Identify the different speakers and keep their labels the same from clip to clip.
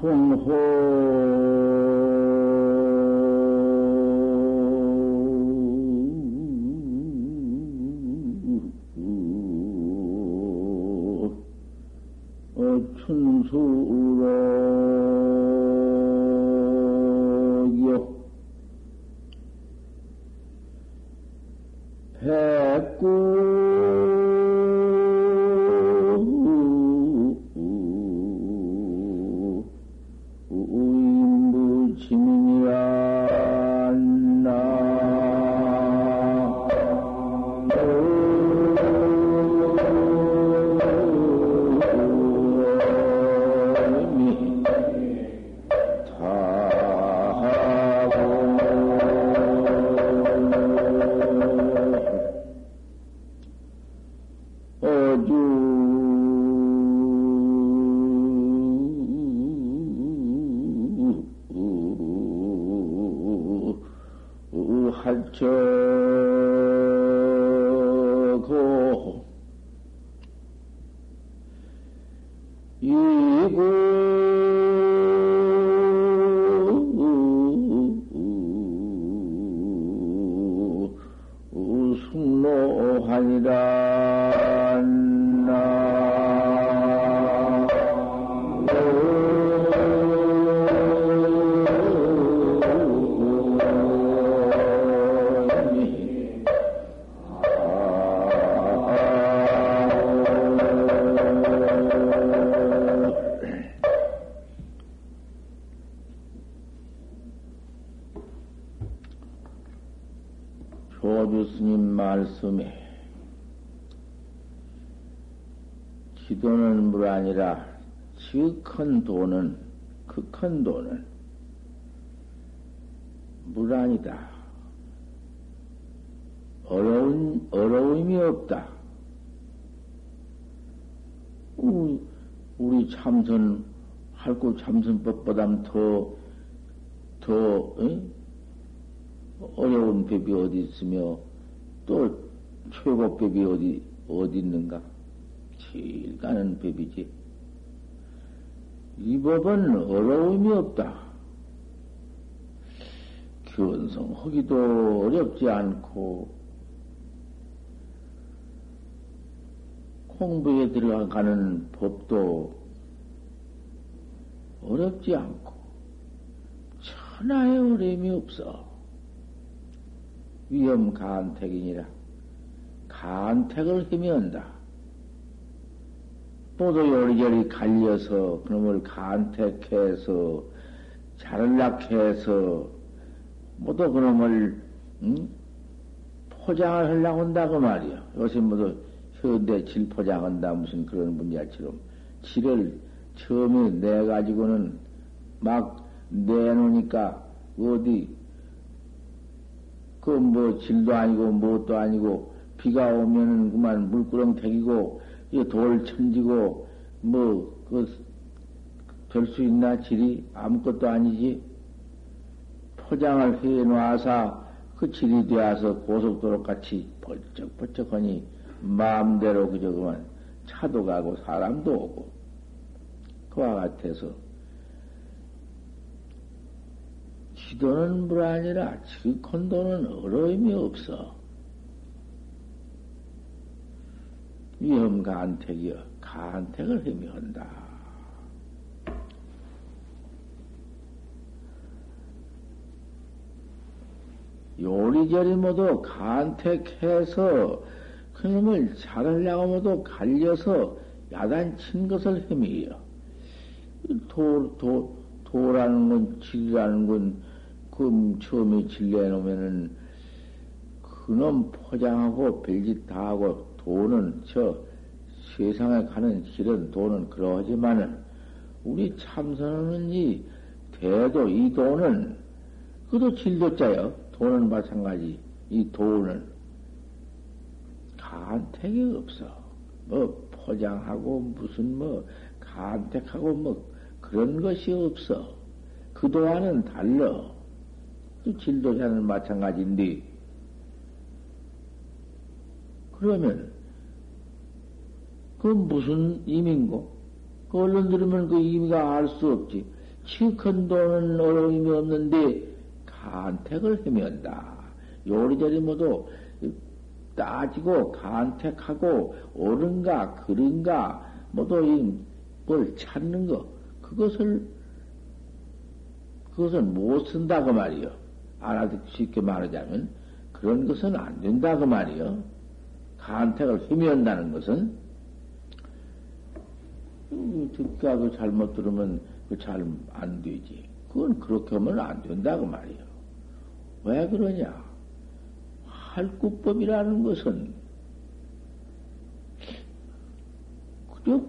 Speaker 1: 통호. 이구 큰 도는, 그큰 도는 물 아니다. 어려운, 어려움이 없다. 우리, 우리 참선, 할구 참선법보다 더, 더, 응? 어려운 법이 어디 있으며, 또 최고 법이 어디, 어디 있는가? 제일 가는 법이지. 이 법은 어려움이 없다. 견성하기도 어렵지 않고, 공부에 들어가는 법도 어렵지 않고, 천하의 어려움이 없어. 위험 간택이니라. 간택을 헤매한다. 또도 요리저리 갈려서 그놈을 간택해서 자를락해서 모두 그놈을 응? 포장을 하려고 한다고 말이야. 요새 모두 현대 질 포장한다 무슨 그런 문제처럼 질을 처음에 내 가지고는 막 내놓으니까 어디 그 뭐 질도 아니고 뭣도 아니고 비가 오면은 그만 물구렁 대기고 이돌 천지고, 뭐, 그, 될수 있나, 질이? 아무것도 아니지. 포장을 해 놔서 그 질이 되어서 고속도로 같이 벌쩍벌쩍하니 마음대로 그저 그만 차도 가고 사람도 오고 그와 같아서 지도는 물 아니라 즉콘도는 어려움이 없어. 위험 간택이여 간택을 헤매한다. 요리저리 모두 간택해서 그놈을 자르려고 모두 갈려서 야단친 것을 헤매요. 도, 도, 도라는 건, 질이라는 건, 그 처음에 질내놓으면은, 그놈 포장하고 별짓 다 하고 돈은 저 세상에 가는 길은 돈은 그러하지만은 우리 참선하는 이 대도 이 돈은 그도 질도자요. 돈은 마찬가지. 이 돈은 간택이 없어. 뭐 포장하고 무슨 뭐 간택하고 뭐 그런 것이 없어. 그동안은 달러. 그 질도자는 마찬가지인데 그러면 그 무슨 의미인고? 그 얼른 들으면 그 의미가 알 수 없지. 돈은 어려움이 없는데 간택을 헤맨다. 요리저리 모두 따지고 간택하고 옳은가 그른가 모두 뭘 찾는 거 그것을 그것은 못 쓴다 그 말이요. 알아듣기 쉽게 말하자면 그런 것은 안 된다 그 말이요. 간택을 헤매한다는 것은 듣기하고 잘못 들으면 잘 안 되지. 그건 그렇게 하면 안 된다 그 말이요. 왜 그러냐? 할구법이라는 것은 그저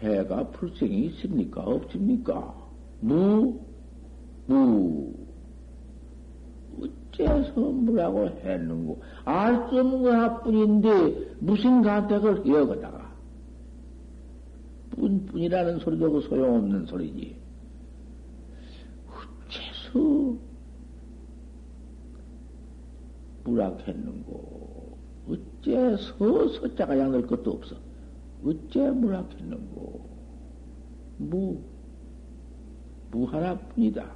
Speaker 1: 개가 불생이 있습니까? 없습니까? 무, 무. 어째서 무라고 했는고? 알 수 없는 거 하뿐인데 무슨 간택을 이어거다가 뿐뿐이라는 소리도 그 소용없는 소리지. 어째서 무락했는고? 어째 서, 서자가 양될 것도 없어. 어째 무락했는고? 무, 무 하나뿐이다.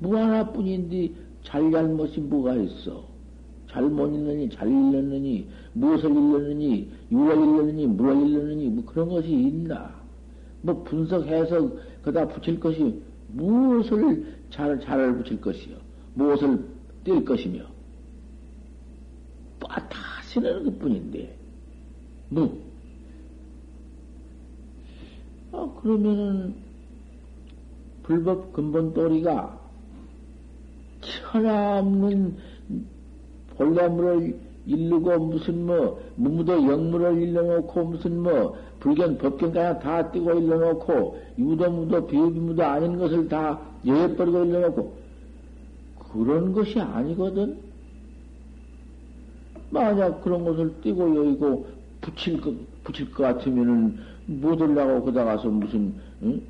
Speaker 1: 무 하나뿐인데 잘잘못이 뭐가 있어? 잘못 읽느니, 잘 읽느니, 무엇을 읽느니, 유를 읽느니, 무를 읽느니, 뭐 그런 것이 있나? 뭐 분석해서 그다 붙일 것이 무엇을 잘, 잘 붙일 것이요? 무엇을 뗄 것이며? 빠타시는 것 뿐인데, 뭐, 아, 그러면은, 불법 근본 도리가 천하없는 본래물을 일르고 무슨 뭐 무무도 영물을 일러놓고 무슨 뭐 불경 법경까지 다 띄고 일러놓고 유도무도 비유비무도 아닌 것을 다 여해버리고 일러놓고 그런 것이 아니거든. 만약 그런 것을 띄고 여의고 붙일 것 붙일 것 같으면은 못 올라고 그다 가서 무슨 응?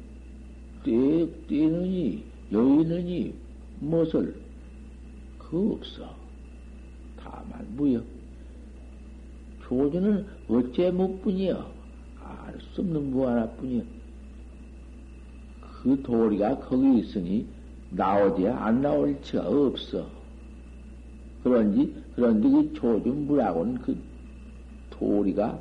Speaker 1: 떼 떼느니 여의느니 무엇을 그 없어. 다만 무여. 조주는 어째 무뿐이여. 알 수 없는 무 하나뿐이여. 그 도리가 거기 있으니 나오디야 안 나올 지가 없어. 그런지 그런데 그 조준 무라고는 그 도리가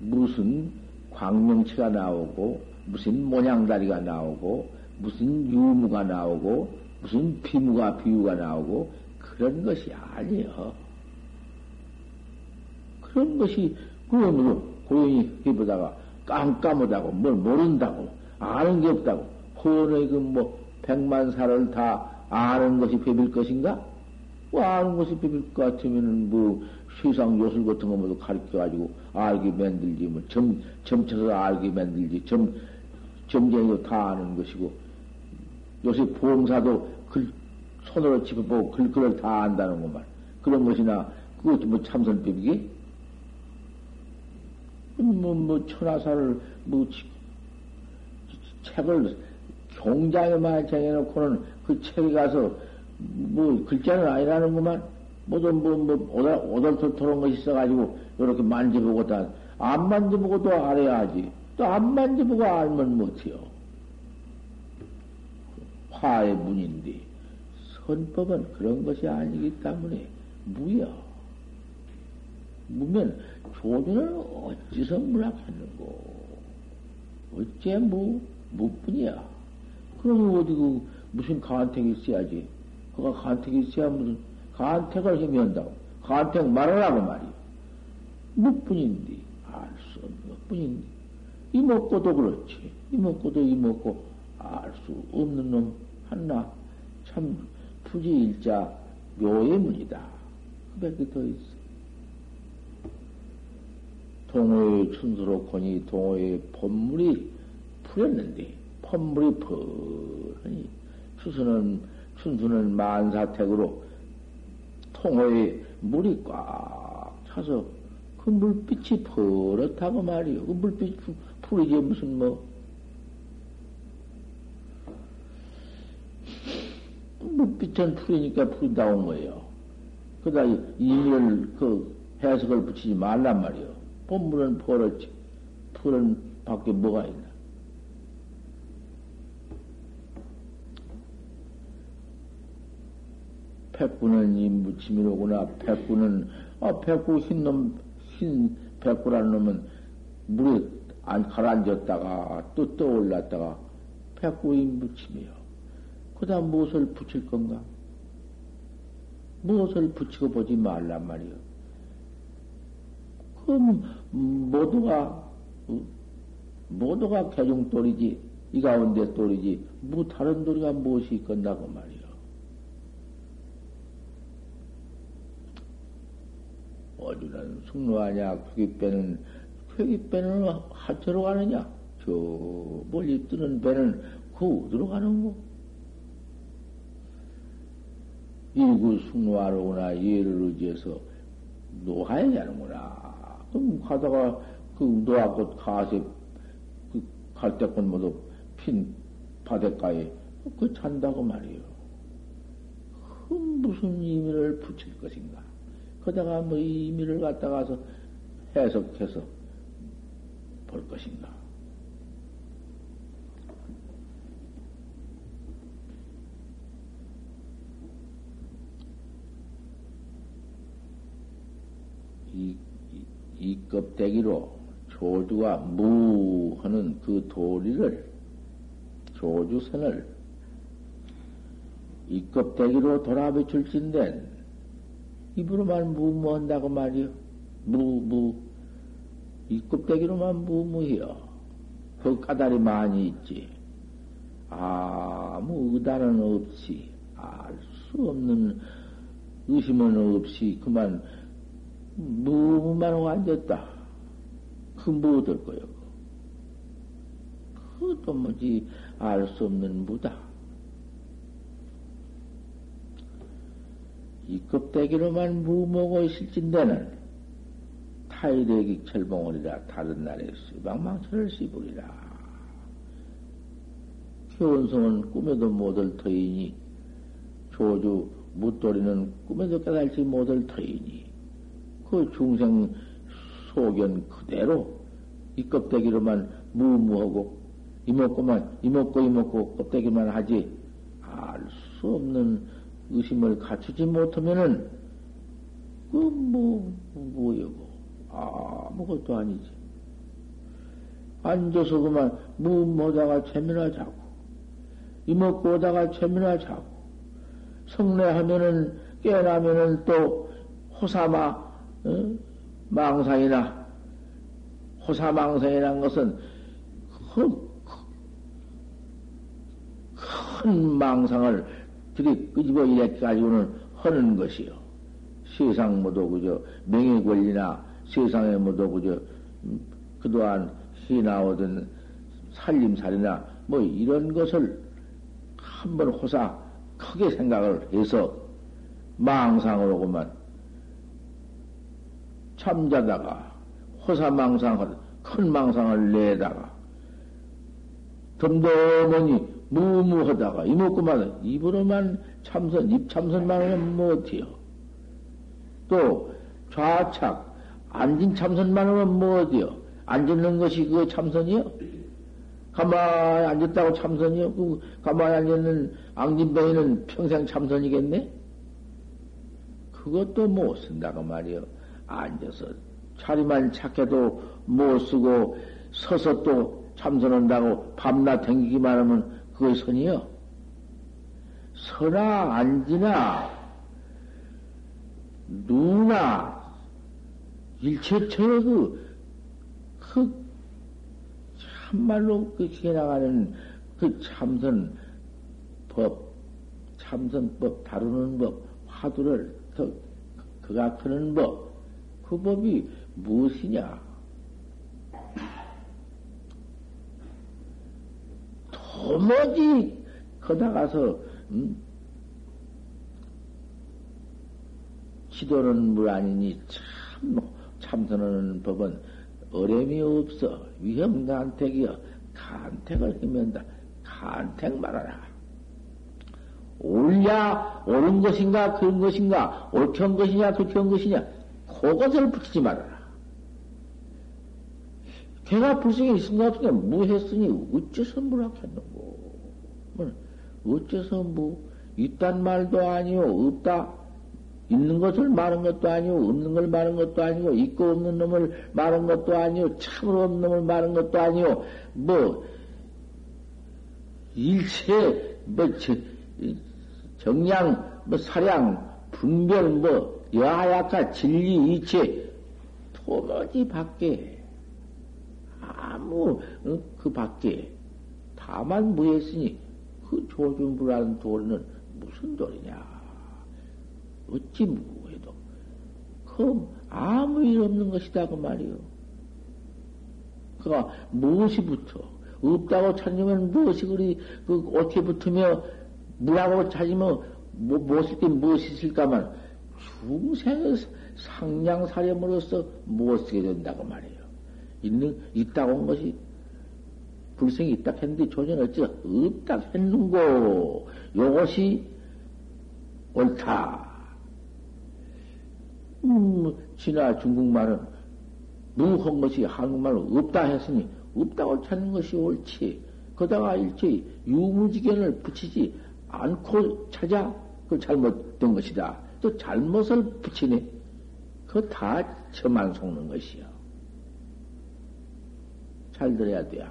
Speaker 1: 무슨 광명치가 나오고 무슨 모양다리가 나오고 무슨 유무가 나오고 무슨 비무가 비유가 나오고 그런 것이 아니여. 그런 것이 그놈으로 고연히 해보다가 깜깜하다고 뭘 모른다고 아는 게 없다고 호원의 그뭐 백만 살을 다 아는 것이 배빌 것인가? 뭐 아는 것이 배빌 것 같으면은 뭐 세상 요술 같은 거 모두 가르쳐가지고 알게 만들지 뭐 점, 점쳐서 알게 만들지 점, 점쟁이도 다 아는 것이고 요새 보험사도 글, 손으로 집어보고 글, 글을 다 안다는 것만. 그런 것이나, 그것도 뭐 참선법이기? 뭐, 뭐, 천하사를, 뭐, 책을 경장에만 정해놓고는 그 책에 가서, 뭐, 글자는 아니라는구만. 모두 뭐, 뭐, 오달, 오달토토한 것이 있어가지고, 이렇게 만져보고 다, 안 만져보고도 알아야지. 또 안 만져보고 알면 못해요. 화의 문인데, 헌법은 그런 것이 아니기 때문에 무여. 무면 조주는 어찌서 무락했는고? 어째 무, 무뿐이야. 그러면 어디 그 무슨 간택이 있어야지. 그가 간택이 있어야 무슨 간택을 헤매한다고. 간택 말하라고 말이야. 무뿐인데, 알 수 없는 것 뿐인데. 이먹고도 그렇지. 이먹고도 이먹고 알 수 없는 놈 하나 참 투지일자 묘의 문이다. 그 밖에 더 있어. 동호의 춘수로 권이 동호의 본물이 풀었는데, 본물이 펄하니, 추수는, 춘수는 만사택으로 통호의 물이 꽉 차서 그 물빛이 버릇하고 말이요. 그 물빛이 풀이지 무슨 뭐, 빛은 풀이니까 풀이다 온 거예요. 그다 이미를 그 해석을 붙이지 말란 말이요. 본물은 벌었지. 털은 밖에 뭐가 있나? 백구는 이 무침이로구나. 백구는, 아, 어, 백구 흰 놈, 흰 백구라는 놈은 물에 안 가라앉았다가 또 떠올랐다가 백구의 무침이요. 그 다음 무엇을 붙일 건가? 무엇을 붙이고 보지 말란 말이요. 그럼 모두가 모두가 개중돌이지 이 가운데 돌이지 뭐 다른 돌이가 무엇이 있건다고 말이요. 어디는 숙로하냐 괴기배는 괴기배는 하체로 가느냐 저 멀리 뜨는 배는 그 어디로 가는 거? 일구 숙로하로구나 예를 의지해서 노하에 가는구나. 가다가 그 노하꽃 가세 그 갈대꽃 모두 핀 바닷가에 그 잔다고 말이요. 그 무슨 의미를 붙일 것인가? 거다가 뭐 의미를 갖다가서 해석해서 볼 것인가? 이, 이, 이 껍데기로 조주가 무 하는 그 도리를, 조주선을 이 껍데기로 돌아비출진된 입으로만 무무한다고 말이요. 무, 무. 이 껍데기로만 무무해요. 그 까다리 많이 있지. 아무 의단은 없이, 알 수 없는 의심은 없이 그만 무무만 하고 앉았다. 그 무엇을 거요? 그것도 뭐지 알 수 없는 무다. 이 껍데기로만 무모고 있을진대는 타이레기 철봉을이라 다른 날에 수방망철을 씹으리라. 교원성은 꿈에도 못할 터이니 조주 묻돌이는 꿈에도 깨달지 못할 터이니 그 중생 소견 그대로 이 껍데기로만 무무하고 이먹고만 이먹고 이먹고 껍데기만 하지 알 수 없는 의심을 갖추지 못하면은, 그, 뭐, 뭐여고. 아무것도 아니지. 앉아서 그만, 무모다가 재미나 자고, 이먹고 오다가 재미나 자고, 성례하면은, 깨어나면은 또, 호사마, 어? 망상이나, 호사망상이란 것은, 큰, 큰 망상을 들이 끄집어 이래 가지고는 하는 것이요. 세상 모두 그저 명예 권리나 세상에 모두 그저 음, 그동안 해나오던 살림살이나 뭐 이런 것을 한번 호사 크게 생각을 해서 망상으로 그만 참자다가 호사망상을 큰 망상을 내다가 덤덤하니 무무하다가 이먹고만 입으로만 참선, 입 참선만 하면 못해요. 또 좌착, 앉은 참선만 하면 못해요. 앉는 것이 그 참선이요? 가만히 앉았다고 참선이요? 그 가만히 앉는 앙진뱅이는 평생 참선이겠네? 그것도 못 쓴다고 말이요. 앉아서 자리만 착해도 못 쓰고 서서 또 참선한다고 밤낮 댕기기만 하면 그것은요, 서나 앉으나. 누나. 일체처의 그, 그 참말로 그 지나가는 그 참선 법, 참선법 다루는 법, 화두를 더 그가 크는 법, 그 법이 무엇이냐? 도무지 거다 가서 음? 지도는 물 아니니 참 참선하는 법은 어려움이 없어. 위험 간택이여. 간택을 해면다. 간택 말하라. 옳냐 옳은 것인가 그런 것인가 한 것이냐 한 것이냐 그것을 붙이지 말아라. 걔가 불성이 있은가 없으냐, 뭐 했으니, 어째서 뭐라 했는고. 뭐, 어째서 뭐, 있단 말도 아니요, 없다. 있는 것을 말한 것도 아니고, 없는 걸 말한 것도 아니고, 있고 없는 놈을 말한 것도 아니고, 참으로 없는 놈을 말한 것도 아니고, 뭐, 일체, 뭐, 정량, 뭐, 사량, 분별, 뭐, 여하약하, 진리, 이체, 도무지 밖에, 아무, 어, 그 밖에, 다만 무했으니, 그 조준부라는 도리는 무슨 도리냐. 어찌 무해도, 그 아무 일 없는 것이다, 그 말이요. 그가 무엇이 붙어? 없다고 찾으면 무엇이 그리, 그, 어떻게 붙으며, 무라고 찾으면, 뭐, 무엇일 때 무엇이 있을까만, 중생의 상냥사렴으로서 무엇쓰게 된다고 말이에요. 있는, 있다고 한 것이, 불생이 있다 했는데, 조전 어찌 없다 했는고, 요것이 옳다. 음, 지나 중국말은 무한 것이 한국말로 없다 했으니 없다고 찾는 것이 옳지. 거다가 일체 유무지견을 붙이지 않고 찾아 그 잘못된 것이다. 또 잘못을 붙이네. 그거 다 저만 속는 것이요. 잘 들어야 돼야.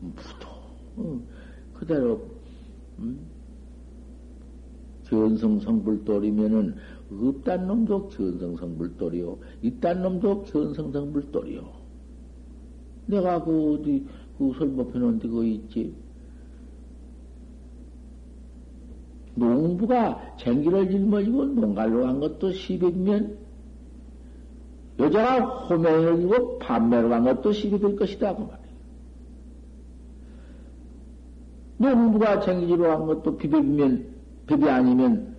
Speaker 1: 무도 음, 그대로 음, 견성성불돌이면은 없단 놈도 견성성불돌이요. 있단 놈도 견성성불돌이요. 내가 그 어디 그 설법해 놓은 데 그거 있지. 농부가 쟁기를 짊어지고 농갈로 간 것도 시백면 여자가 호명을 지고 판매로 간 것도 시비 될 것이다 그 말이에요. 농부가 쟁기지로 간 것도 비백면 비비 아니면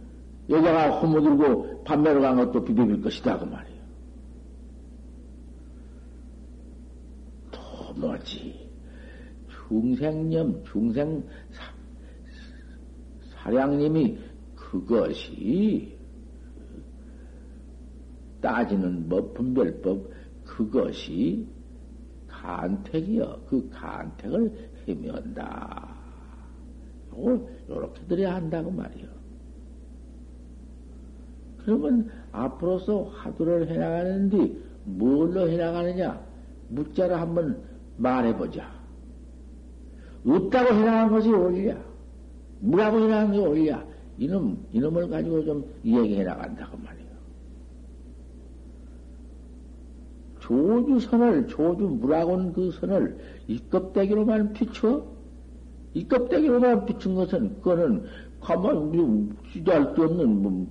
Speaker 1: 여자가 호모 들고 판매로 간 것도 비비빌 것이다. 그 말이에요. 도무지 중생념, 중생 사, 사량님이 그것이 따지는 법, 분별법, 그것이 간택이여. 그 간택을 헤매한다. 요렇게 들어야 한다고 말이요. 그러면 앞으로서 화두를 해나가는데 뭘로 해나가느냐? 묻자를 한번 말해보자. 없다고 해나가는 것이 옳냐? 해나가는 게 옳냐? 이놈, 이놈을 가지고 좀 이야기해 나간다고 말이에요. 조주선을, 조주 무라고는 그 선을 이 껍데기로만 비춰? 이 껍데기로만 비춘 것은, 그거는 가만, 우리, 시도할 데 없는, 뭐,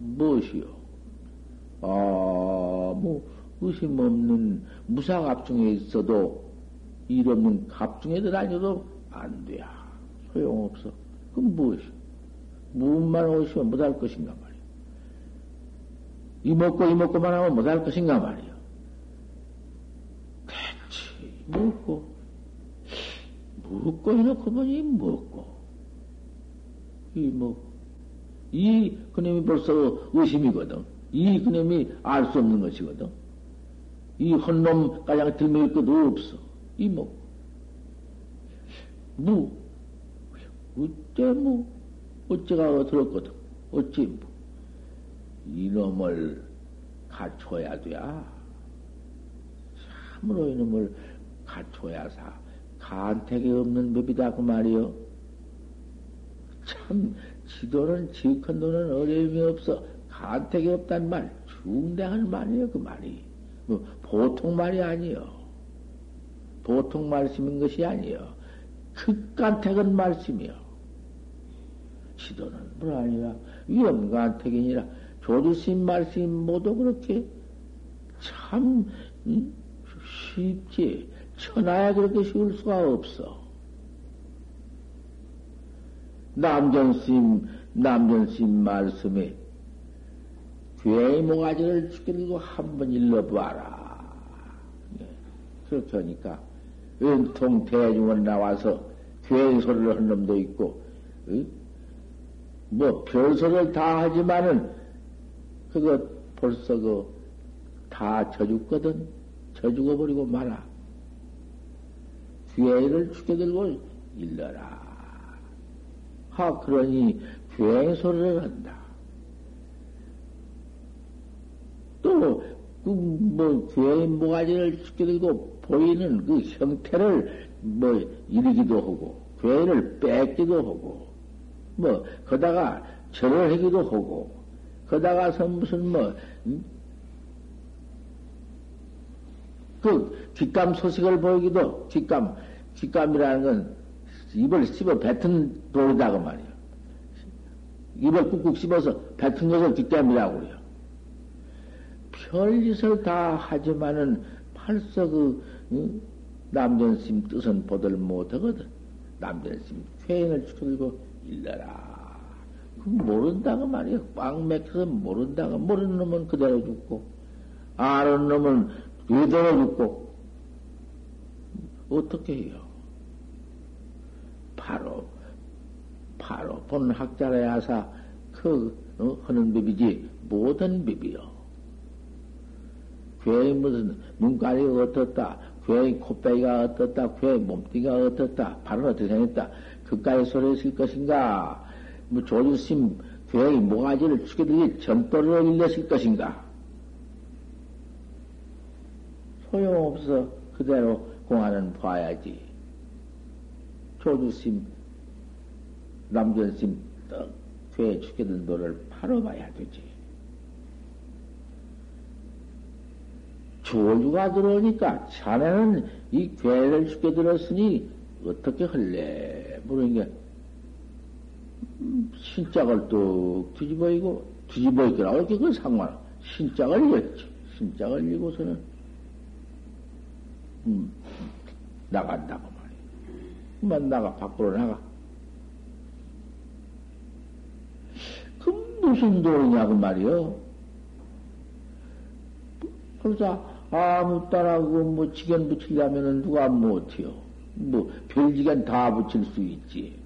Speaker 1: 무엇이요? 아, 뭐, 의심 없는 무사갑중에 있어도 일 없는 갑중에 들어다녀도 안 돼야. 소용없어. 그럼 무엇이요? 무엇만 오시면 못할 것인가 말이요. 이먹고 이먹고만 하면 못할 것인가 말이요. 대체, 먹고, 먹고 해놓고 보니 먹고, 이 뭐, 이 그놈이 벌써 의심이거든. 이 그놈이 알 수 없는 것이거든. 이 헌놈 가장 들먹일 것도 없어. 이 뭐, 무, 어째 무, 어째가 들었거든. 어째 무. 이놈을 갖춰야 돼. 참으로 이놈을 갖춰야 사. 간택이 없는 법이다. 그 말이요. 참, 지도는 지컨도는 어려움이 없어 간택이 없단 말 중대한 말이에요 그 말이 뭐 보통 말이 아니요 보통 말씀인 것이 아니요 극간택은 말씀이요 지도는 뭘 아니라 위험간택이니라 조주심 말씀 모두 그렇게 참 쉽지 천하에 그렇게 쉬울 수가 없어. 남전심, 남전심 말씀에 괴의 모가지를 죽이고 한 번 일러봐라. 예. 그렇게 하니까, 은통 대중원 나와서 괴의 소리를 한 놈도 있고, 어? 뭐, 별소리를 다 하지만은, 그거 벌써 그, 다 져죽거든. 져죽어 버리고 말아. 괴를 죽여들고 일러라. 하, 그러니 괴소를 한다. 또, 그, 뭐, 괴의 모가지를 죽게 들고 보이는 그 형태를 뭐, 이르기도 하고, 괴를 뺏기도 하고, 뭐, 거다가 절을 하기도 하고, 거다가서 무슨 뭐, 음? 그 뒷감 소식을 보이기도, 뒷감, 뒷감이라는 건 입을 씹어 뱉은 돌이다고 말이야. 입을 꾹꾹 씹어서 뱉은 것을 뒷감이라고 그래요. 별짓을 다 하지만은 벌써 그, 응? 남전심 뜻은 보들 못하거든. 남전심 퇴행을 축들고 일러라. 그 모른다고 말이야. 꽉 맥혀서 모른다고. 모르는 놈은 그대로 죽고, 아는 놈은 그대로 죽고, 어떻게 해요? 바로, 바로 본 학자라 야사 그, 어, 하는 법이지, 모든 법이요. 괴의 무슨 눈가리가 어떻다, 괴의 코빼기가 어떻다, 괴의 몸띠가 어떻다, 발은 어떻게 생겼다, 그까지 소리 했을 것인가, 뭐 조주심 괴의 모가지를 죽여들기 전도를 일렸을 것인가. 소용없어. 그대로 공안은 봐야지. 조주심, 남전심, 떡, 괴 죽여든 도를 바로 봐야 되지. 조주가 들어오니까 자네는 이 괴를 죽게 들었으니 어떻게 할래? 모르니까 신짝을 뚝 뒤집어 이고 뒤집어이더라고 이렇게 그 상관 신짝을 읽었지. 신짝을 읽고서는 음, 나간다고 말이야. 그만 나가 밖으로 나가. 그 무슨 도리냐고 말이요. 그러자 아무 따라고 뭐 지견 붙이려면은 누가 못해요. 뭐 별지견 다 붙일 수 있지.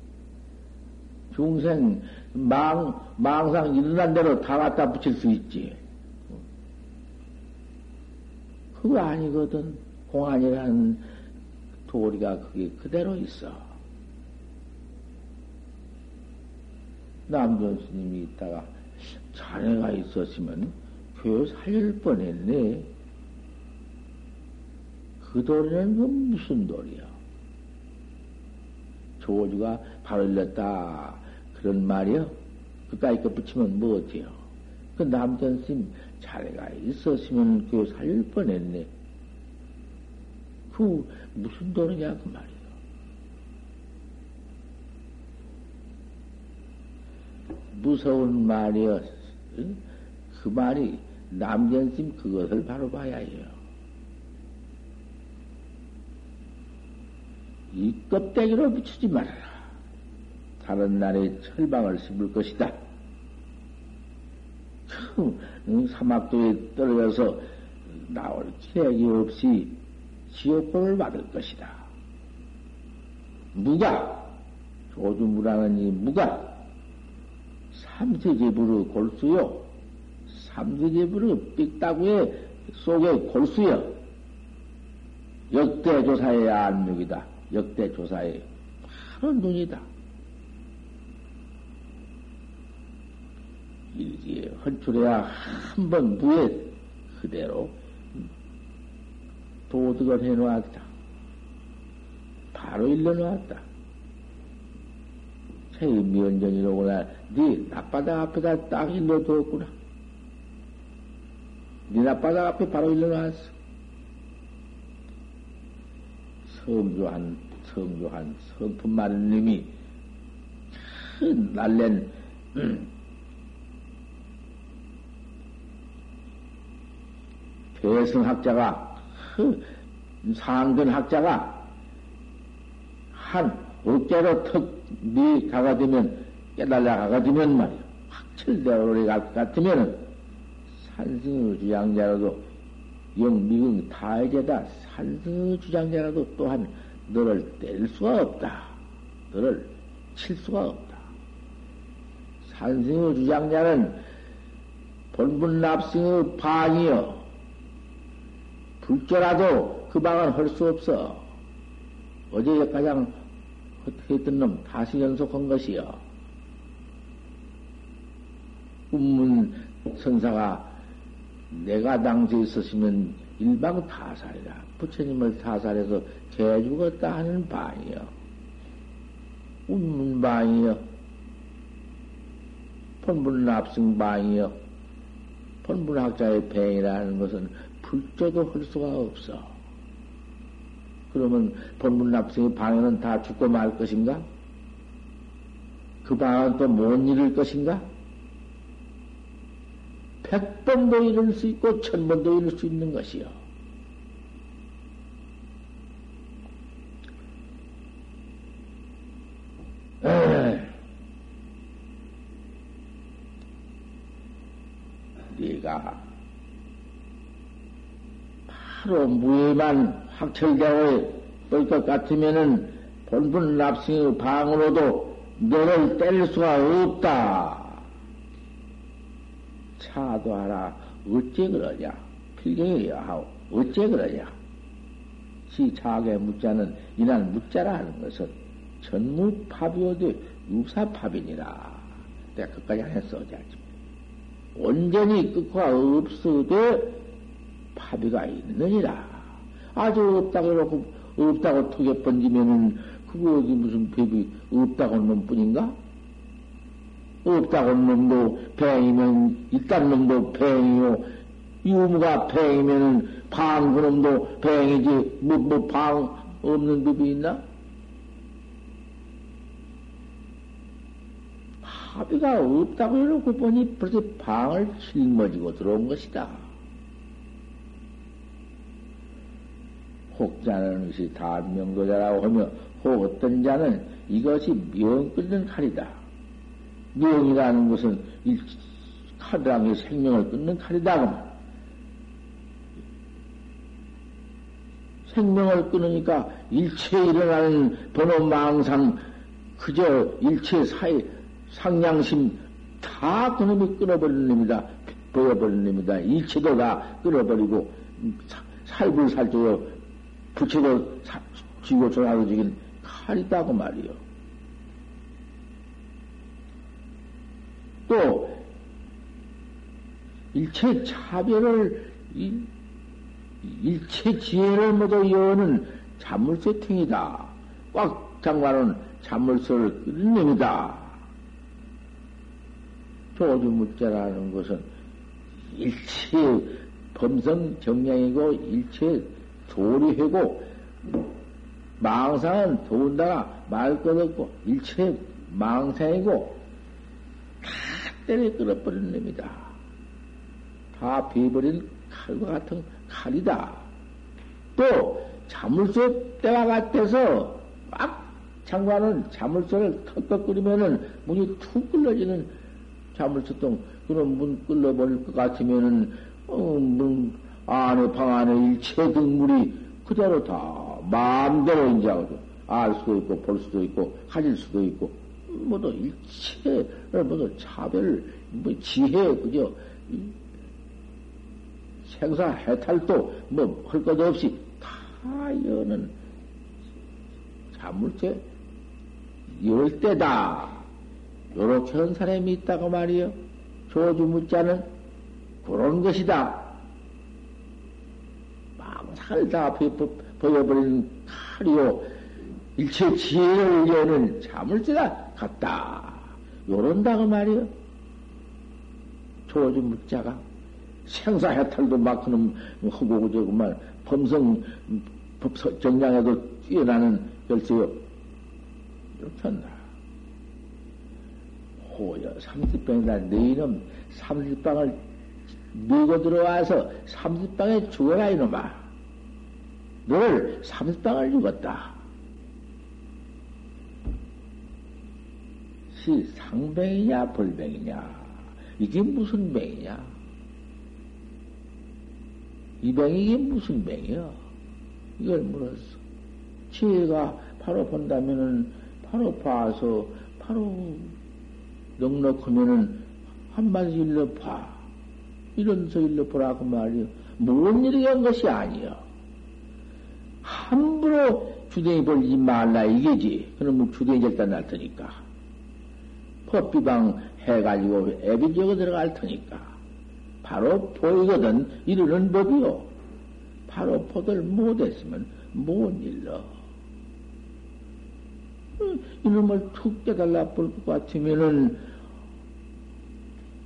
Speaker 1: 중생 망 망상 일어난 대로 다 갖다 붙일 수 있지. 그거 아니거든. 공안이라는 도리가 그게 그대로 있어. 남전 스님이 있다가 자네가 있었으면 교 살릴 뻔했네. 그 도리는 그 무슨 도리야? 조주가 일렀다. 그런 말이요. 그까이 거 붙이면 뭐 어때요? 그 남전 스님 자네가 있었으면 그 살릴 뻔했네. 그 무슨 도리냐 그 말이요. 무서운 말이요. 그 말이 남전심 그것을 바로 봐야 해요. 이 껍데기로 비추지 말아라. 다른 날에 철방을 씹을 것이다. 참, 사막도에 떨어져서 나올 기획이 없이 지옥벌을 받을 것이다. 무가, 조주무라는 이 무가, 삼세제부르 골수요. 삼세제부르 삑따구에 속에 골수요. 역대조사의 안목이다. 역대 조사의 바로 눈이다. 일기에 헌출해야 한 번 무에 그대로 도덕을 해놓았다. 바로 일러놓았다. 체임면전이로구나. 네 앞바닥 앞에다 딱 일러두었구나. 네 앞바닥 앞에 바로 일러놨어. 성조한, 성조한, 성품 많은 놈이 큰 날랜, 음, 대성학자가 그 상근 학자가 한 어깨로 턱네 가가 되면 깨달라 가가 되면 말이야. 확철대오를 갈 같으면은 산승의 주장자라도 영미궁 다해제다 산승의 주장자라도 또한 너를 뗄 수가 없다. 너를 칠 수가 없다. 산승의 주장자는 본분 납승의 반이여 불조라도 그 방은 할수 없어. 어제 가장 했던 놈 다시 연속한 것이요. 운문 선사가 내가 당시에 있었으면 일방 타살이라. 부처님을 타살해서 개 죽었다 하는 바이요. 운문 바이요. 본분 납승 바이요. 본분학자의 뱅이라는 것은 불조도 할 수가 없어. 그러면 본문납승의 방에는 다 죽고 말 것인가? 그 방은 또 못 이룰 것인가? 백번도 이룰 수 있고 천번도 이룰 수 있는 것이요. 네가 바로 무에만 확철되어 올것 같으면은 본분 납승의 방으로도 너를 때릴 수가 없다. 차도하라. 어째 그러냐? 필경이야 하오. 어째 그러냐? 시 자의 무자는 이날 무자라 하는 것은 전무파비오되 유사파비니라. 내가 끝까지 안 했어, 어제 온전히 끝과 없어도 파비가 있느니라. 아주 없다고 해놓고 없다고 톡에 번지면은 그거 어디 무슨 법이 없다고 놈 뿐인가? 없다고 놈도 뱅이면 있다는 놈도 뱅이요. 유무가 뱅이면은 방 그놈도 뱅이지 뭐 뭐 방 없는 법이 있나? 합의가 없다고 해놓고 보니 벌써 방을 짊어지고 들어온 것이다. 혹자는 것이 단명도자라고 하며 혹 어떤 자는 이것이 명 끊는 칼이다. 명이라는 것은 이 칼이라는 게 생명을 끊는 칼이다. 생명을 끊으니까 일체에 일어나는 번호 망상 그저 일체 사이 상냥심 다 그놈이 끊어버리는 놈이다. 보여버리는 놈이다. 일체도 다 끊어버리고 살불살조여 붙이고 쥐고 전하고 지긴 칼이다고 말이요. 또 일체 차별을 일체 지혜를 모두 여는 자물쇠 탱이다. 꽉 장관은 자물쇠를 끄는 놈이다. 조주무자라는 것은 일체 범성 정량이고 일체 도리하고 망상은 도운다가 말 것 없고 일체 망상이고 다 때려 끌어버리는 놈이다. 다 비버린 칼과 같은 칼이다. 또 자물쇠 때와 같아서 막 장관은 자물쇠를 턱턱 끓이면은 문이 툭 끌러지는 자물쇠통 그런 문 끌러버릴 것 같으면은 어, 문 안에 방 안에 일체 등물이 그대로 다 마음대로 이제 알 수도 있고 볼 수도 있고 가질 수도 있고 모두 일체를 모두 차별 뭐 지혜 그죠 생사 해탈도 뭐 할것 없이 다 여는 자물쇠 열 때다 요렇게 한 사람이 있다고 말이요 조주 묻자는 그런 것이다. 칼을 다 보여버리는 칼이요. 일체 지혜를 여는 자물쇠가 같다. 요런다고 말이요. 조주 묻자가 생사 해탈도 막 그놈 허고 저구만 범성 정량에도 뛰어나는 열쇠요. 이렇게 한다. 호여 삼십병이다. 너희는 삼십방을 밀고 들어와서 삼십방에 죽어라 이놈아. 너를 삼십방을 죽었다. 시 상뱅이냐 벌뱅이냐 이게 무슨 뱅이냐? 이 뱅이 이게 무슨 뱅이야? 이걸 물었어. 지혜가 바로 본다면은 바로 봐서 바로 넉넉하면은 한마디 일러 봐. 이런 서 일러 보라고 말이요. 뭔 일이 한 것이 아니요. 함부로 주댕이 벌리지 말라 이게지. 그러면 주댕이 절단 날 테니까. 법비방 해가지고 애비 지어 들어갈 테니까. 바로 보이거든 이르는 법이요. 바로 보들 못했으면 못 일러. 이놈을 툭 깨달라 볼 것 같으면은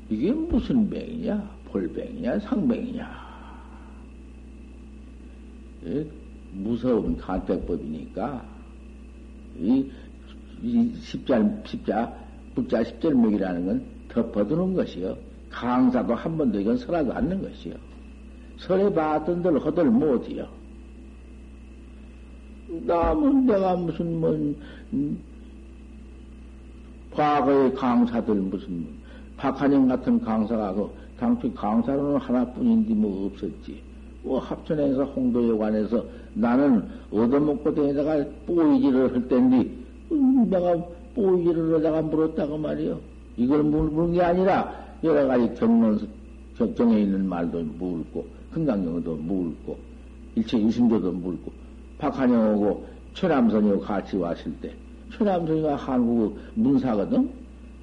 Speaker 1: 이게 무슨 병이냐? 볼병이냐? 상병이냐? 무서운 간택법이니까 이, 이 십자 십자 불자 십절맥이라는 건 덮어두는 것이요. 강사도 한 번도 이건 설하지 않는 것이요. 설해 봤던 들 허들 못이요. 남은 내가 무슨 뭐 음, 과거의 강사들 무슨 뭐, 박한영 같은 강사가 그 당초 강사로는 하나뿐인데 뭐 없었지. 뭐 합천에서 홍도에 관해서 나는 얻어먹고 다니다가 뽀이지를 할 텐데 음, 내가 뽀이지를 하다가 물었다고 말이요. 이걸 물은 게 아니라 여러 가지 경론 경에 있는 말도 물고 금강경도 물고 일체 유심조도 물고 박한영하고 최남선이하고 같이 왔을 때 최남선이가 한국 문사거든.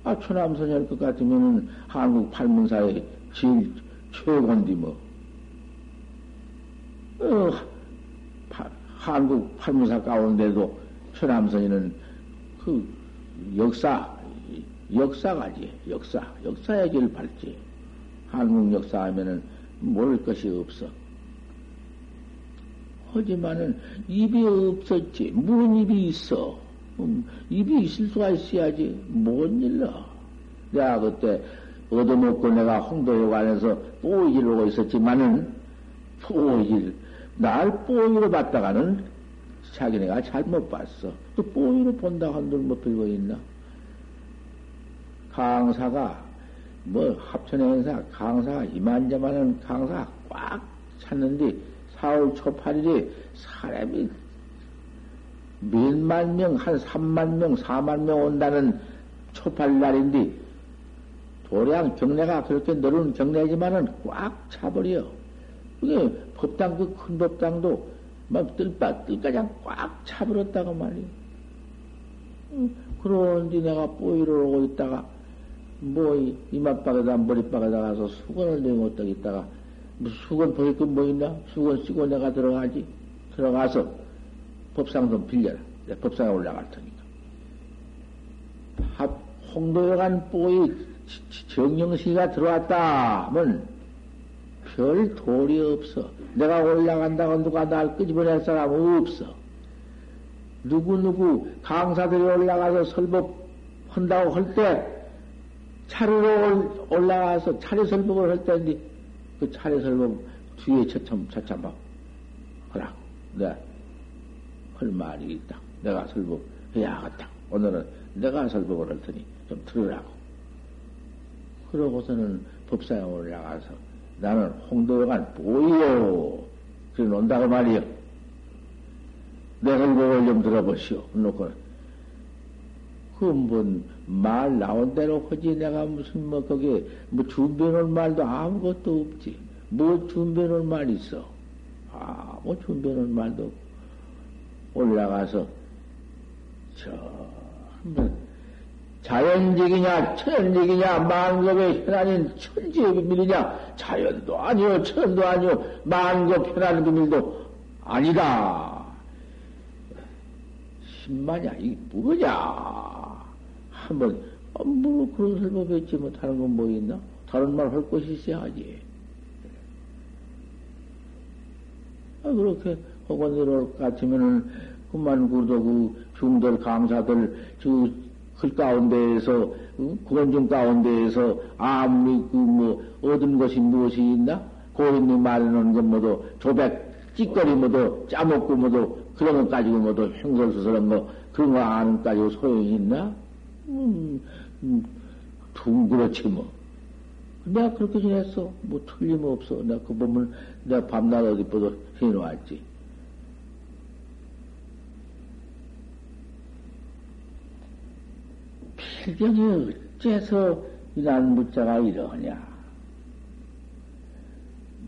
Speaker 1: 아 최남선이 할 것 같으면은 한국 팔문사의 제일 최고인데 뭐. 어, 파, 한국 팔문사 가운데도 최남선이는 그 역사, 역사가지, 역사, 역사의 길 밟지. 한국 역사 하면은 모를 것이 없어. 하지만은 입이 없었지. 무슨 입이 있어? 음, 입이 있을 수가 있어야지. 뭔 일러? 내가 그때 얻어먹고 내가 홍도에 관해서 뽀이질 하고 있었지만은 뽀이질, 날 뽀이로 봤다가는 자기네가 잘못 봤어. 또 뽀이로 본다 한들 뭐 별거 있나? 강사가 뭐 합천의 행사 강사가 이만저만한 강사 꽉 찼는데 4월 초 8일에 사람이 몇만 명, 한 3만 명, 4만 명 온다는 초팔 날인데 도량 경례가 그렇게 넓은 경례지만은 꽉 차버려. 그게 법당 그 큰 법당도 막 뜰바 뜰가장 꽉 차버렸다고 말이야. 그런데 내가 뽀이를 오고 있다가 뭐 이맛박에다 머리박에다 가서 수건을 내고 딱 있다가 무슨 수건 벗을 건뭐 있나? 수건 쓰고 내가 들어가지. 들어가서 법상 좀 빌려라. 내 법상에 올라갈 테니까. 합, 홍도에 간 뽀이 정영시가 들어왔다 하면 별 도리 없어. 내가 올라간다고 누가 날 끄집어낼 사람 없어. 누구누구 강사들이 올라가서 설법 한다고 할 때 차례로 올라가서 차례 설법을 할 때인데 그 차례 설법 뒤에 처참 차참 하라. 네. 할 말이 있다. 내가 설법해야겠다. 오늘은 내가 설법을 할 테니 좀 들으라고. 그러고서는 법사에 올라가서 나는 홍도여간 보이요. 그래 논다고 말이요. 내 설법을 좀 들어보시오. 놓고는. 그뭔 말 나온 대로 하지 내가 무슨 뭐 거기에 뭐 준비해놓은 말도 아무것도 없지. 뭐 준비해놓은 말 있어. 아무 준비해놓은 말도. 올라가서 저 한번 자연적이냐 천연적이냐 만급의 현안인 천지의 비밀이냐 자연도 아니요 천도 아니요 만급 현안의 비밀도 아니다. 신마냐 이게 뭐냐? 한번 어, 뭐 그런 설법했지 뭐 다른 건 뭐 있나? 다른 말 할 것이 있어야지. 아, 그렇게 이럴 같으면은 그만 그래도 그 중들 강사들 저 글 가운데에서 구원중 가운데에서 아무리 그뭐 얻은 것이 무엇이 있나? 고인님 말하는 것 모두 조백 찌꺼리 모두 짜먹고 모두 그런 것 가지고 모두 행설수설한 거 그런 거 아는 가지고 소용이 있나? 음, 음, 둥그렇지 뭐. 내가 그렇게 지냈어. 뭐 틀림없어. 내가 그 보면 내가 밤낮 어디 보도 해놓았지. 필경이 어째서 이란 무자가 이러냐?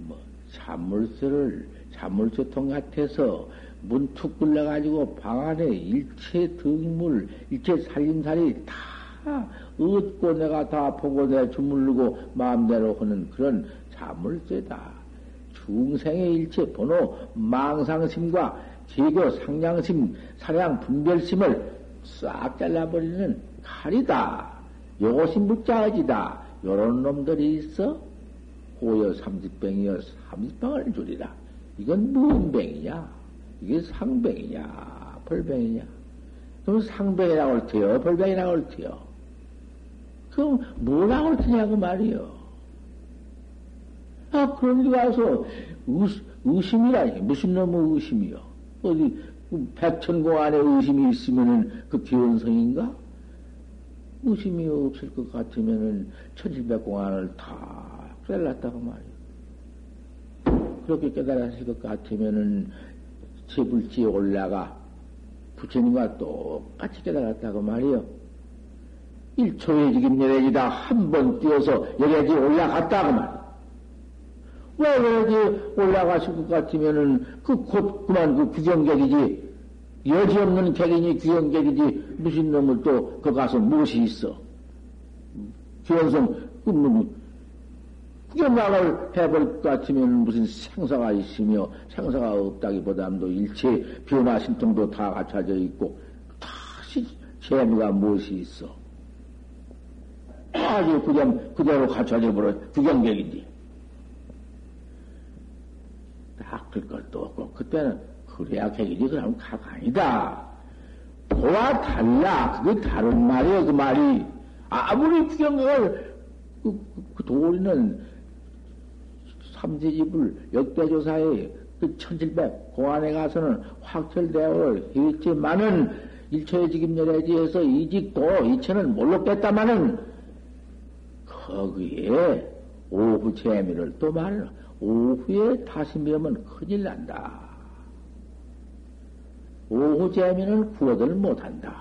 Speaker 1: 뭐, 잔물쇠를, 잔물쇠통 같아서 문 툭 굴러가지고 방 안에 일체 등물, 일체 살림살이 다다 얻고 내가 다 보고 내 주물르고 마음대로 하는 그런 자물쇠다. 중생의 일체 번호 망상심과 개교 상냥심, 사량 분별심을 싹 잘라버리는 칼이다. 요것이 무자지다. 요런 놈들이 있어? 호여 삼십병이여 삼십병을 줄이라. 이건 무슨 병이냐? 이게 상병이냐? 벌병이냐? 그럼 상병이라고 할 테요? 벌병이라고 할 테요? 그럼 뭐라고 할 테냐고 말이요. 아, 그런데 의, 의심이라니. 무슨 놈의 의심이요? 어디, 백천공 안에 의심이 있으면은 그 기원성인가? 의심이 없을 것 같으면은 천칠백 공안을 다 깨달았다고 말이야. 그렇게 깨달았을 것 같으면은 제불지에 올라가 부처님과 똑같이 깨달았다고 말이요. 1초에 지금 여기다 한 번 뛰어서 여기까지 올라갔다고 말이야. 왜 여기 올라가실 것 같으면은 그 곧 그만 그 구경객이지. 여지없는 객이니 구경객이지. 무슨 놈을 또그 가서 무엇이 있어. 기원성, 그, 뭐, 구경각을 해볼 것 같으면 무슨 생사가 있으며 생사가 없다기보다도 일체 변화 신통도 다 갖춰져 있고 다시 재미가 무엇이 있어. 아주 그냥 그대로 갖춰져 버려 구경객인데. 닦을 것도 없고 그때는 그래야 객이지 그러면 각 아니다. 그와 달라. 그게 다른 말이에요 그 말이. 아무리 구경객을 그, 그, 그 도리는 삼세집을 역대조사에 그 천칠백 공안에 가서는 확철대오를 했지만은 일초의 직임열애지에서 이직도 이체는 몰랐겠다마는 거기에 오후 재미를 또 말하는 오후에 다시 미면 큰일 난다. 오후 재미는 구어들 못한다.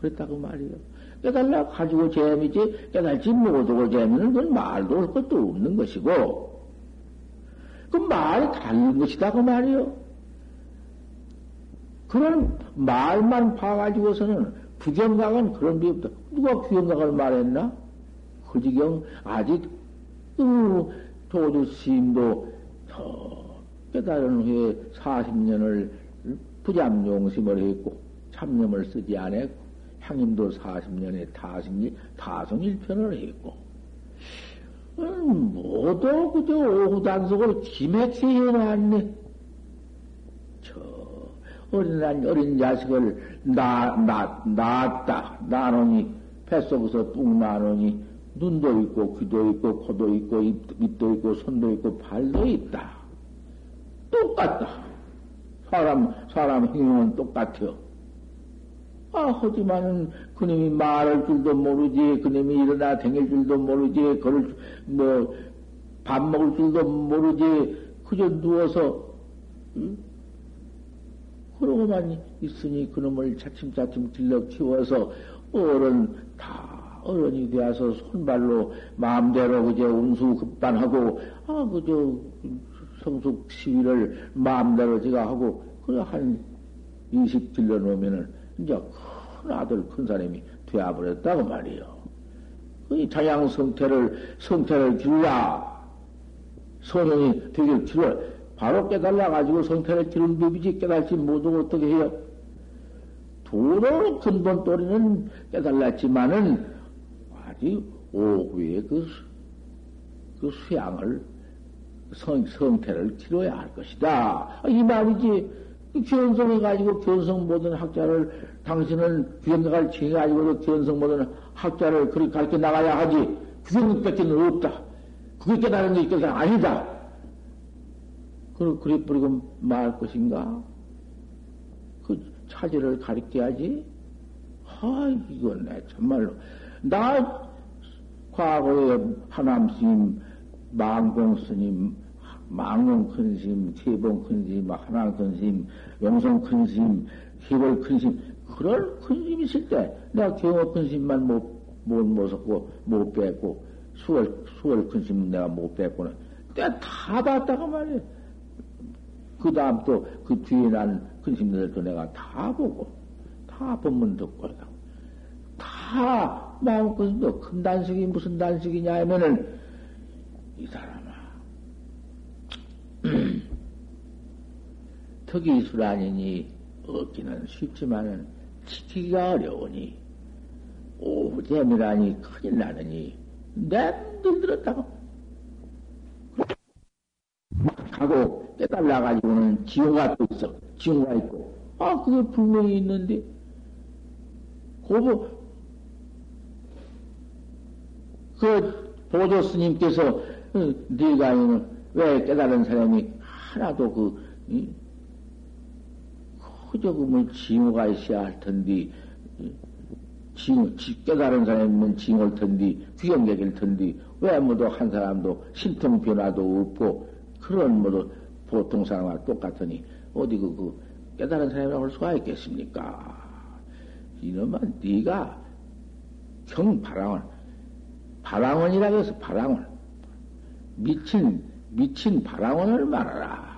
Speaker 1: 그랬다고 말이요. 깨달라 가지고 재미지 깨달지 못하고 재미는 그건 말도 할 것도 없는 것이고 그 말이 다른 것이다 그 말이요. 그런 말만 봐가지고서는 부경각은 그런 비 없다. 누가 부경각을 말했나? 허지경 아직 그 도주 스님도 깨달은 후에 40년을 부잠용심을 했고 참념을 쓰지 않았고 향임도 40년에 타승일, 타성일편을 했고 음, 모두 그저 오후 단속을 기맥히 해놨네. 저 어린 어린 자식을 나, 나, 낳았다. 나누니 뱃속에서 뚝 나누니 눈도 있고, 귀도 있고, 코도 있고, 입, 입도 있고, 손도 있고, 발도 있다. 똑같다. 사람, 사람 행동은 똑같아요. 아, 하지만은 그님이 말할 줄도 모르지, 그님이 일어나 댕길 줄도 모르지, 걸을, 뭐, 밥 먹을 줄도 모르지, 그저 누워서, 응? 그러고만 있으니 그놈을 차츰차츰 길러 키워서 어른 다 어른이 되어서 손발로 마음대로 그저 운수 급반하고, 아, 그저 성숙 시위를 마음대로 제가 하고, 그래 한 20 길러 놓으면은, 이제 큰 아들, 큰 사람이 되어버렸다고 말이요. 이 자양 성태를, 성태를 기르라. 소년이 되길 기르라. 바로 깨달아가지고 성태를 기른 법이지 깨달지 못하고 어떻게 해요? 도로 근본 또리는 깨달았지만은 아직 오후에 그, 그 수양을, 성, 성태를 키워야 할 것이다. 이 말이지. 견성해가지고 견성 모든 학자를, 당신은 견성을 칭해가지고도 견성 모든 학자를 그렇게 가르쳐 나가야 하지. 그정밖에는 없다. 그게 깨달은 게 있겠어? 아니다. 그걸 그래 버리고 말 것인가? 그 차지를 가르쳐야지. 아, 이건 내 정말로. 나 과거에 하남 스님, 망공 스님, 망공 큰 스님, 세봉 큰 스님, 하남 큰 스님, 용성 큰 스님, 희벌 큰 스님, 그럴 큰 스님 있을 때 내가 경호 큰 스님만 못, 못 모셨고, 못 뺐고, 수월, 수월 큰 스님 내가 못 뺐고는 내가 다 봤다고 말이야. 그 다음 또 그 뒤에 난큰 스님들도 내가 다 보고, 다 본문 듣고, 다다 마음껏도 큰 단식이 무슨 단식이냐 하면은 이 사람아. 특이수란이니 얻기는 쉽지만은 지키기가 어려우니 오후잼이라니 큰일 나느니 냄들 들었다고. 하고 깨달아 가지고는 지호가 또 있어. 지호가 있고. 아 그게 분명히 있는데. 고보 그 보조 스님께서 어, 네가 왜 깨달은 사람이 하나도 그 그저 그뭐 징후가 있어야 할 텐데 징, 깨달은 사람이면 징후일 텐데 귀경객일 텐데 왜 뭐도 한 사람도 신통 변화도 없고 그런 뭐도 보통 사람과 똑같으니 어디 그, 그 깨달은 사람이라고 할 수가 있겠습니까? 이놈아 네가 경 바랑원 바랑원이라고 해서 바랑원 미친 미친 바랑원을 말하라.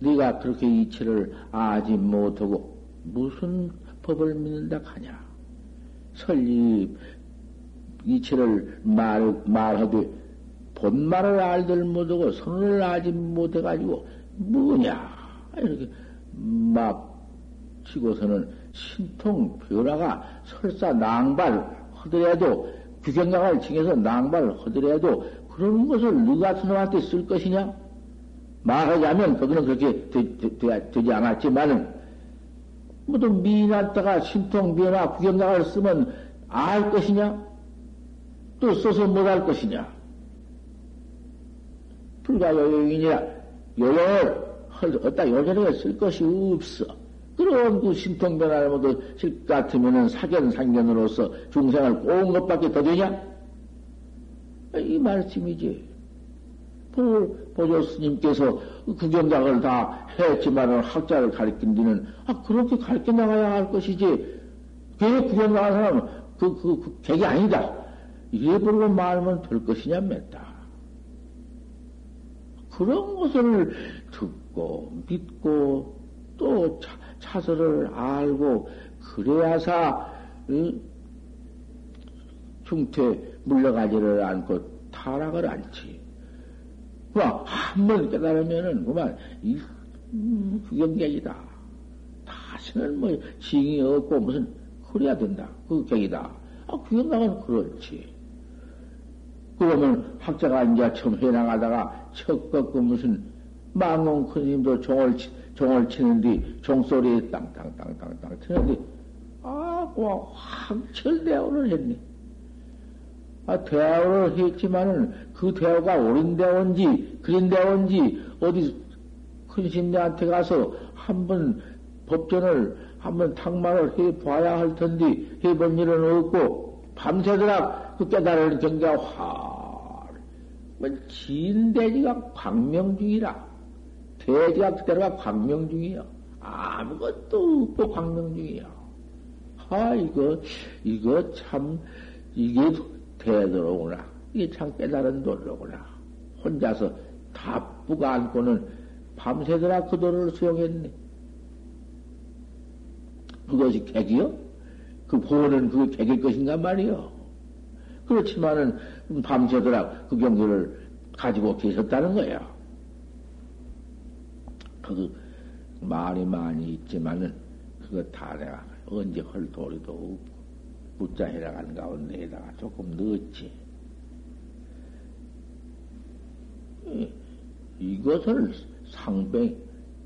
Speaker 1: 네가 그렇게 이치를 아지 못하고 무슨 법을 믿는다 하냐? 설립 이치를 말 말하되 본말을 알들 못하고 선을 알지 못해가지고 뭐냐 이렇게 막 치고서는 신통 변화가 설사 낭발 하더라도 규경강을 칭해서 낭발 하더라도 그런 것을 누가 스놈한테 쓸 것이냐? 말하자면 거기는 그렇게 되, 되, 되지 않았지만은 뭐또 미인한테가 신통 변화 구경강을 쓰면 알 것이냐? 또 써서 못할 것이냐? 불가 요용이냐? 요용을 어디다 요전에 쓸 것이 없어. 그런 그 신통 변화를 모두 실 같으면은 사견 상견으로서 중생을 꼬은 것밖에 더 되냐? 이 말씀이지. 보조 스님께서 구경작을 다 했지만은 학자를 가르친 뒤는 아 그렇게 가르쳐 나가야 할 것이지 그 구경 나간 사람은 그, 그, 그 객이 아니다. 이래 버리고 말하면 될 것이냐 맸다. 그런 것을 듣고 믿고 또 차, 차설을 알고 그래야사 응? 중퇴 물러가지를 않고 타락을 않지. 그만 한번 깨달으면은 그만 이 음, 구경객이다. 다시는 뭐 징이 없고 무슨 그래야 된다. 그 객이다. 아 구경각은 그렇지. 그러면 학자가 이제 처음 해나가다가 척꺾고 무슨 망공 큰 힘도 종을 종을 치는데 종소리에 땅땅땅땅땅 치는데 아, 뭐 확철대오를 했네. 아, 대화를 했지만은 그 대화가 옳은 대화인지, 그린 대화인지, 어디 큰 신녀한테 가서 한번 법전을 한번 탁말을 해 봐야 할 텐데, 해본 일은 없고, 밤새도록 그 깨달은 경계가 활, 뭐, 진대지가 광명 중이라. 대지가 그대로가 광명 중이야. 아무것도 없고 광명 중이야. 아, 이거, 이거 참, 이게 대도로구나. 이게 참 깨달은 도로구나. 혼자서 다뿌가 안고는 밤새더라 그 도로를 수용했네. 그것이 객이요? 그 보는 그게 객일 것인가 말이요. 그렇지만은 밤새더라 그 경계를 가지고 계셨다는 거야. 그 말이 많이 있지만은 그거 다 내가 언제 헐 도리도 없고 묻자 해나간 가운데에다가 조금 넣었지. 이것을 상병,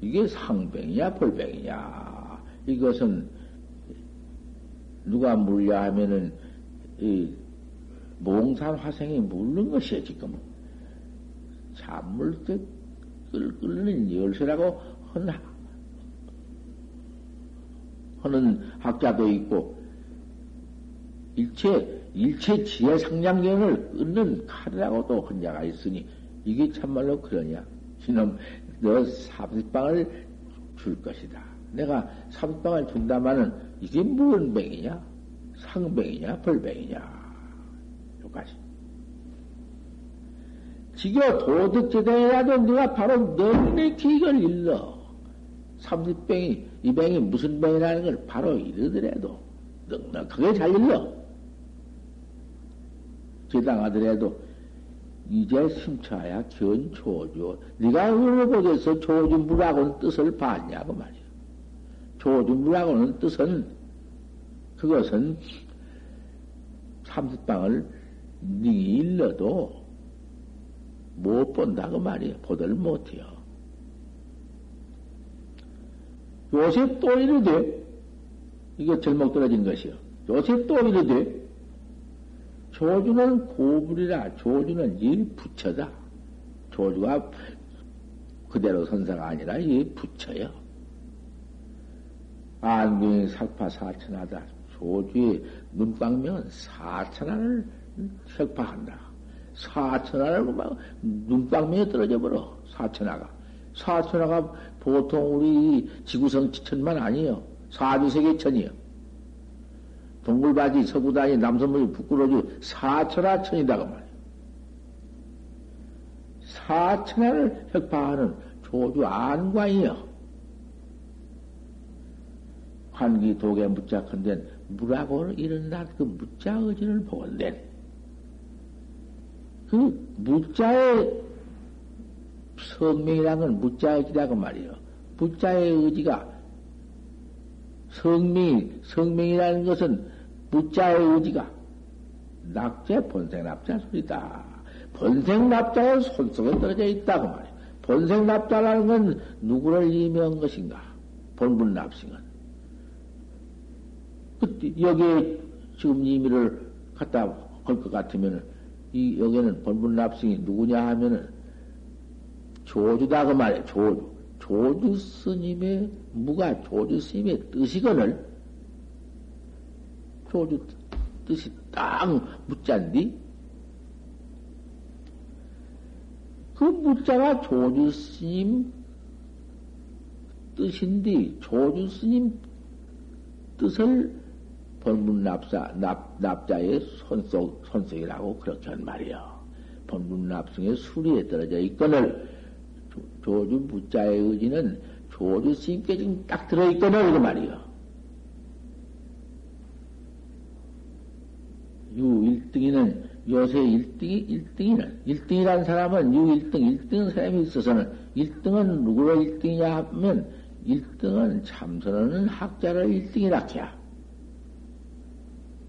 Speaker 1: 이게 상병이냐, 벌병이냐. 이것은 누가 물려 하면은, 이 몽산 화생이 물는 것이야, 지금. 찬물 끓는 열쇠라고 하는 학자도 있고, 일체, 일체 지혜 상량경을 끊는 칼이라고도 혼자가 있으니, 이게 참말로 그러냐? 이놈, 너 사비방을 줄 것이다. 내가 사비방을 준다마는 이게 무슨 병이냐? 상병이냐? 벌병이냐? 여기까지. 지겨 도덕제대라도 네가 바로 넉넉히 이걸 일러. 삼십병이, 이 병이 무슨 병이라는 걸 바로 이르더라도 넉넉하게 잘 일러. 제당하더라도 이제 심차야 견초조. 네가 어느 곳에서 조주무라고는 뜻을 봤냐고 말이야. 조주무라고는 뜻은 그것은 삼십방을 네 일러도 못 본다고 말이야. 보들 못해요. 요새 또 이러되, 이거 절목 떨어진 것이요. 요새 또 이러되, 조주는 고불이라 조주는 이 부처다. 조주가 그대로 선사가 아니라 이 부처요. 안경이 살파 사천하다. 조주의 눈방명은 사천하를 획파한다. 사천하를 막 눈방명에 떨어져 버려. 사천하가. 사천하가 보통 우리 지구성 천만 아니에요. 사주세계 천이요. 동굴바지, 서구다니, 남선물이 부끄러주 사천하천이다, 그 말이야. 사천하를 획파하는 조주 안광이요. 환기 독에 묻자컨대 물하고 일어난 그 묻자 의지를 보건된 그 묻자의 성명이라는 건 묻자 의지라고 말이요. 묻자의 의지가 성명이, 성명이라는 것은 무자의 의지가 낙제 본생 납자 소리다. 본생 납자의 손속에 떨어져 있다고 말이야. 본생 납자라는 건 누구를 의미한 것인가? 본분 납승은. 그, 여기에 지금 의미를 갖다 걸 것 같으면은, 이, 여기는 본분 납승이 누구냐 하면은, 조주다 그 말이야, 조주. 조주 스님의, 무가 조주 스님의 뜻이거늘, 조주 뜻이 딱 묻자인디? 그 묻자가 조주 스님 뜻인데, 조주 스님 뜻을 본문 납사, 납, 납자의 손속, 손속이라고 그렇게 한 말이요. 본문 납승의 수리에 떨어져 있거늘, 조주 묻자의 의지는 조주 스님께 지금 딱 들어있거늘, 그 말이요. 유 1등이는 요새 1등이 1등이는 1등이라는 사람은 유 1등 1등 사람이 있어서는 1등은 누구로 1등이냐 하면 1등은 참선하는 학자를 1등이라 해야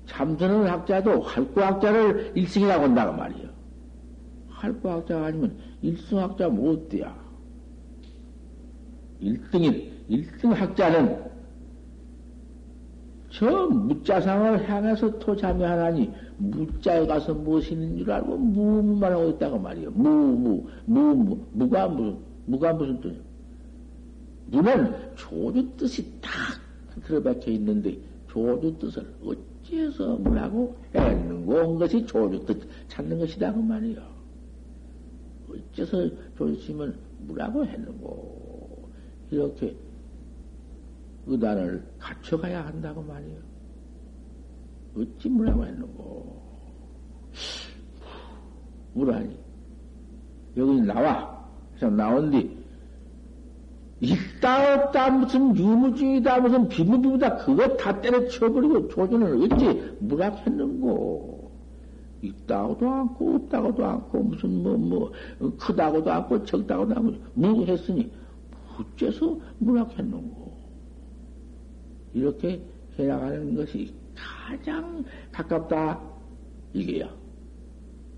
Speaker 1: 참선하는 학자도 활구학자를 1승이라고 한다고 말이요. 활구학자가 아니면 1승 학자 못 돼야. 1등인 1등 학자는 저 무자상을 향해서 토 자매하나니 무자에 가서 무엇이 있는 줄 알고 무무만 하고 있다고 말이요. 무무 무무 무가 무슨 무가 무슨 뜻? 무는 조주 뜻이 딱 들어박혀 있는데 조주 뜻을 어찌해서 무라고 했는고 온 것이 조주 뜻 찾는 것이다 그 말이요. 어째서 조주심은 무라고 했는고 이렇게 의단을 갖춰가야 한다고 말이요. 어찌 뭐라고 했는고. 뭐라니. 여기 나와. 그래서 나온 뒤, 있다 없다 무슨 유무중이다 무슨 비무비무다 그거 다 때려쳐버리고 조준을 어찌 무락했는고. 있다고도 않고 없다고도 않고 무슨 뭐뭐 뭐, 크다고도 않고 적다고도 않고 무했으니 어째서 무락했는고. 이렇게 해나가는 것이 가장 가깝다. 이게야.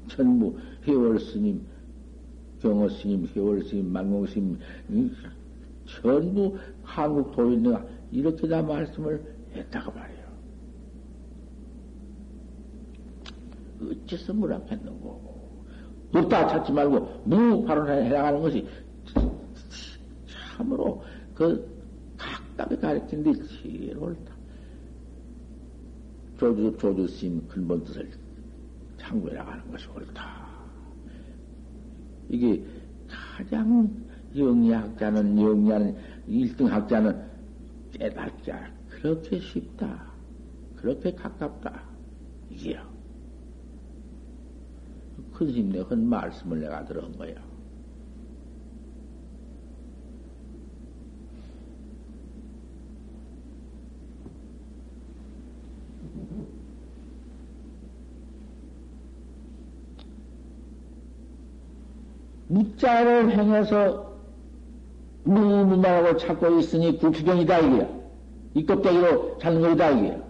Speaker 1: 천무, 회월 스님, 경호 스님, 회월 스님, 만공 스님, 전부 한국 도인네가 이렇게 다 말씀을 했다고 말이에요. 어째서 무락했는고. 없다 찾지 말고 무 바로 해나가는 것이 참으로 그 각각에 가르친 데 제일 옳다. 조주, 조주심 근본 뜻을 참고해 나가는 것이 옳다. 이게 가장 영리학자는, 영리하는 1등 학자는 깨닫자. 그렇게 쉽다. 그렇게 가깝다. 이게요. 큰 스님 내한 말씀을 내가 들은 거야. 무자를 행해서 무문하고 찾고 있으니 구추경이다 이게야. 이 껍데기로 사는 거이다 이게야.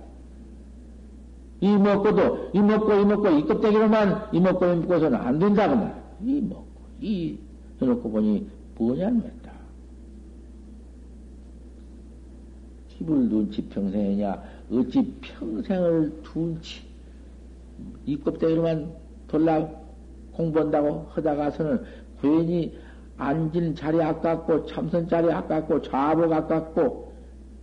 Speaker 1: 이 먹고도 이 먹고 이 먹고 이 껍데기로만 이 먹고 이 먹고서는 안 된다 그 말. 이 먹고 이 해놓고 보니 뭐냐는 말다. 집을 둔지 평생이냐 어찌 평생을 둔지 이 껍데기로만 돌라 공부한다고 하다가서는 괜히 앉은 자리 아깝고 참선 자리 아깝고 좌복 아깝고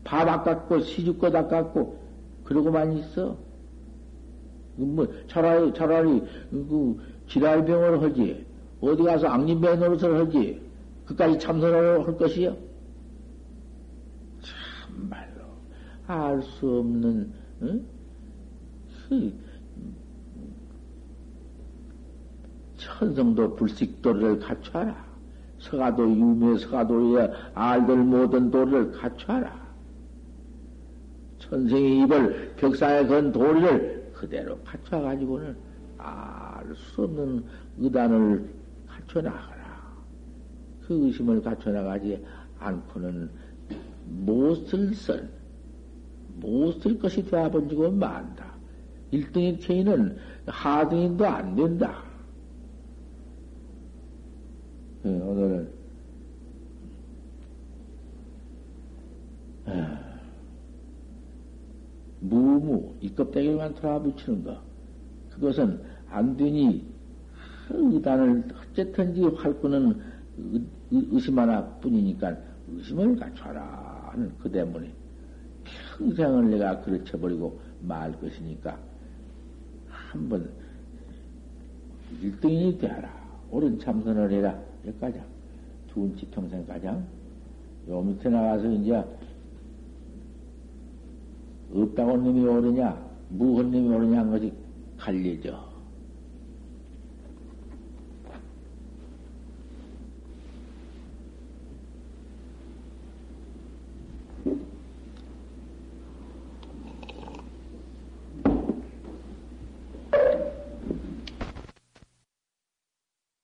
Speaker 1: 밥 아깝고 시주껏 아깝고 그러고만 있어. 뭐 차라리 차라리 그 지랄병을 하지 어디 가서 악림병 노릇을 하지 그까지 참선을 할 것이요. 참말로 알 수 없는 응? 그 천성도 불식도를 갖춰라. 서가도 유매 서가도에 알들 모든 도리를 갖춰라. 천생이 입을 벽사에 건 도리를 그대로 갖춰가지고는 알 수 없는 의단을 갖춰나가라. 그 의심을 갖춰나가지 않고는 못쓸 썰, 못쓸 것이 되어본지고 만다. 1등인 체인은 하등인도 안 된다. 예, 오늘은 아, 무무 이 껍데기만 돌아붙이는 거 그것은 안 되니 의단을 어쨌든지 활구는 의심 하나 뿐이니까 의심을 갖춰라 하는 그 때문에 평생을 내가 그르쳐버리고 말 것이니까 한번 1등인이 되어라. 옳은 참선을 해라. 여기까지. 두운치 평생 가장. 요 밑에 나가서 이제 없다고 놈이 오르냐, 무헌 놈이 오르냐 한 것이 갈려져.